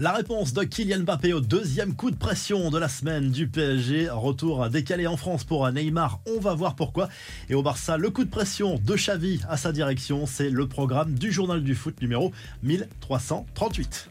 La réponse de Kylian Mbappé au deuxième coup de pression de la semaine du PSG. Retour décalé en France pour Neymar. On va voir pourquoi. Et au Barça, le coup de pression de Xavi à sa direction. C'est le programme du journal du foot numéro 1338.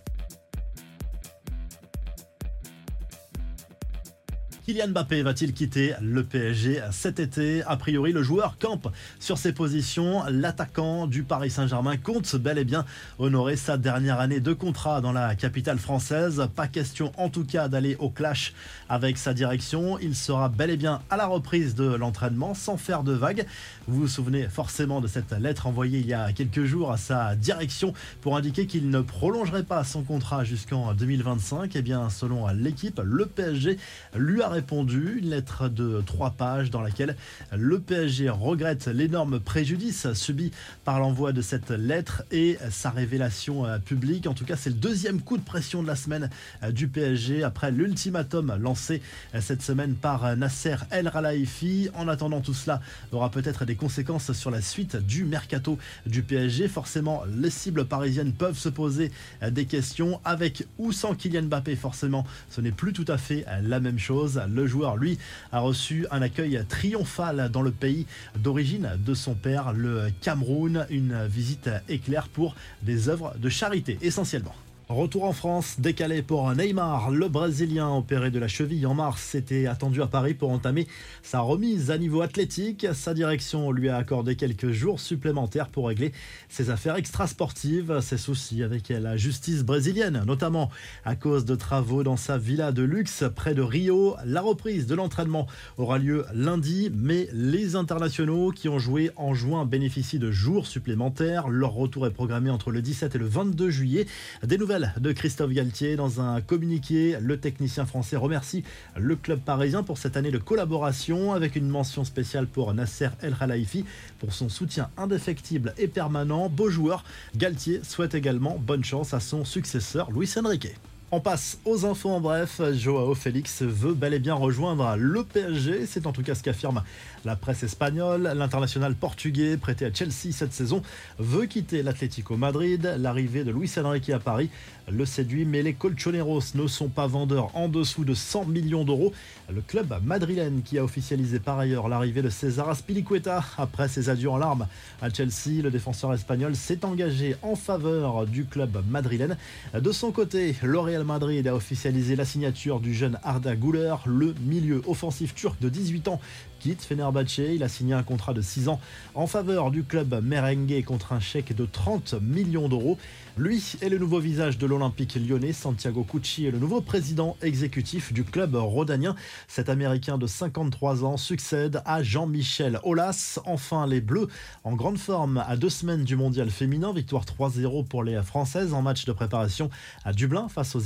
Kylian Mbappé va-t-il quitter le PSG cet été A priori, le joueur campe sur ses positions. L'attaquant du Paris Saint-Germain compte bel et bien honorer sa dernière année de contrat dans la capitale française. Pas question en tout cas d'aller au clash avec sa direction. Il sera bel et bien à la reprise de l'entraînement sans faire de vagues. Vous vous souvenez forcément de cette lettre envoyée il y a quelques jours à sa direction pour indiquer qu'il ne prolongerait pas son contrat jusqu'en 2025. Et eh bien, selon l'équipe, le PSG lui a une lettre de trois pages dans laquelle le PSG regrette l'énorme préjudice subi par l'envoi de cette lettre et sa révélation euh, publique. En tout cas, c'est le deuxième coup de pression de la semaine euh, du PSG après l'ultimatum lancé euh, cette semaine par Nasser El Khelaifi. En attendant, tout cela aura peut-être des conséquences sur la suite du mercato du PSG. Forcément, les cibles parisiennes peuvent se poser des questions avec ou sans Kylian Mbappé. Forcément, ce n'est plus tout à fait la même chose. Le joueur, lui, a reçu un accueil triomphal dans le pays d'origine de son père, le Cameroun. Une visite éclair pour des œuvres de charité essentiellement. Retour en France, décalé pour Neymar, le Brésilien opéré de la cheville en mars, était attendu à Paris pour entamer sa remise à niveau athlétique. Sa direction lui a accordé quelques jours supplémentaires pour régler ses affaires extrasportives, ses soucis avec la justice brésilienne, notamment à cause de travaux dans sa villa de luxe près de Rio. La reprise de l'entraînement aura lieu lundi, mais les internationaux qui ont joué en juin bénéficient de jours supplémentaires. Leur retour est programmé entre le 17 et le 22 juillet. Des nouvelles de Christophe Galtier. Dans un communiqué, le technicien français remercie le club parisien pour cette année de collaboration avec une mention spéciale pour Nasser El Khelaifi pour son soutien indéfectible et permanent. Beau joueur, Galtier souhaite également bonne chance à son successeur Luis Enrique. On passe aux infos en bref. Joao Félix veut bel et bien rejoindre le PSG. C'est en tout cas ce qu'affirme la presse espagnole. L'international portugais, prêté à Chelsea cette saison, veut quitter l'Atlético Madrid. L'arrivée de Luis Enrique à Paris le séduit, mais les Colchoneros ne sont pas vendeurs en dessous de 100 millions d'euros. Le club madrilène qui a officialisé par ailleurs l'arrivée de César Aspilicueta après ses adieux en larmes à Chelsea, le défenseur espagnol s'est engagé en faveur du club madrilène. De son côté, L'Oréal Madrid a officialisé la signature du jeune Arda Güler, le milieu offensif turc de 18 ans quitte Fenerbahce. Il a signé un contrat de 6 ans en faveur du club merengue contre un chèque de 30 millions d'euros. Lui est le nouveau visage de l'Olympique lyonnais. Santiago Cucci est le nouveau président exécutif du club rhodanien. Cet Américain de 53 ans succède à Jean-Michel Aulas. Enfin, les Bleus en grande forme à deux semaines du mondial féminin. Victoire 3-0 pour les Françaises en match de préparation à Dublin face aux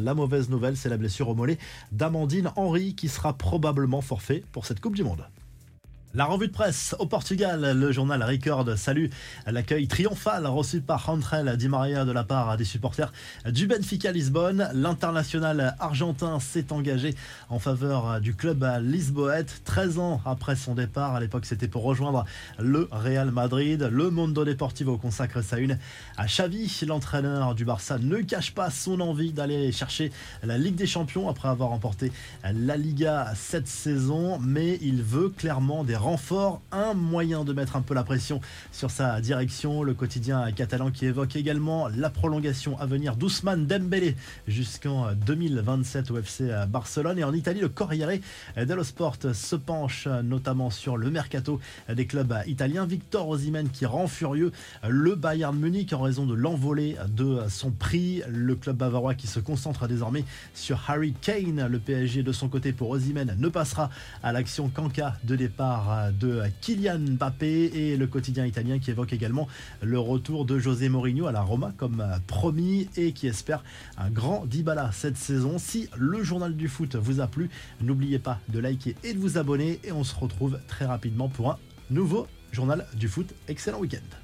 La mauvaise nouvelle, c'est la blessure au mollet d'Amandine Henry qui sera probablement forfait pour cette Coupe du Monde. La revue de presse au Portugal, le journal Record salue l'accueil triomphal reçu par André Di Maria de la part des supporters du Benfica Lisbonne. L'international argentin s'est engagé en faveur du club lisboète 13 ans après son départ. À l'époque, c'était pour rejoindre le Real Madrid. Le Mundo Deportivo consacre sa une à Xavi. L'entraîneur du Barça ne cache pas son envie d'aller chercher la Ligue des Champions après avoir remporté la Liga cette saison, mais il veut clairement des renfort, un moyen de mettre un peu la pression sur sa direction. Le quotidien catalan qui évoque également la prolongation à venir d'Ousmane Dembélé jusqu'en 2027 au FC Barcelone. Et en Italie, le Corriere dello Sport se penche notamment sur le mercato des clubs italiens. Victor Osimhen qui rend furieux le Bayern Munich en raison de l'envolée de son prix. Le club bavarois qui se concentre désormais sur Harry Kane. Le PSG de son côté pour Osimhen ne passera à l'action qu'en cas de départ de Kylian Mbappé et le quotidien italien qui évoque également le retour de José Mourinho à la Roma comme promis et qui espère un grand Dybala cette saison. Si le journal du foot vous a plu, n'oubliez pas de liker et de vous abonner et on se retrouve très rapidement pour un nouveau journal du foot. Excellent week-end.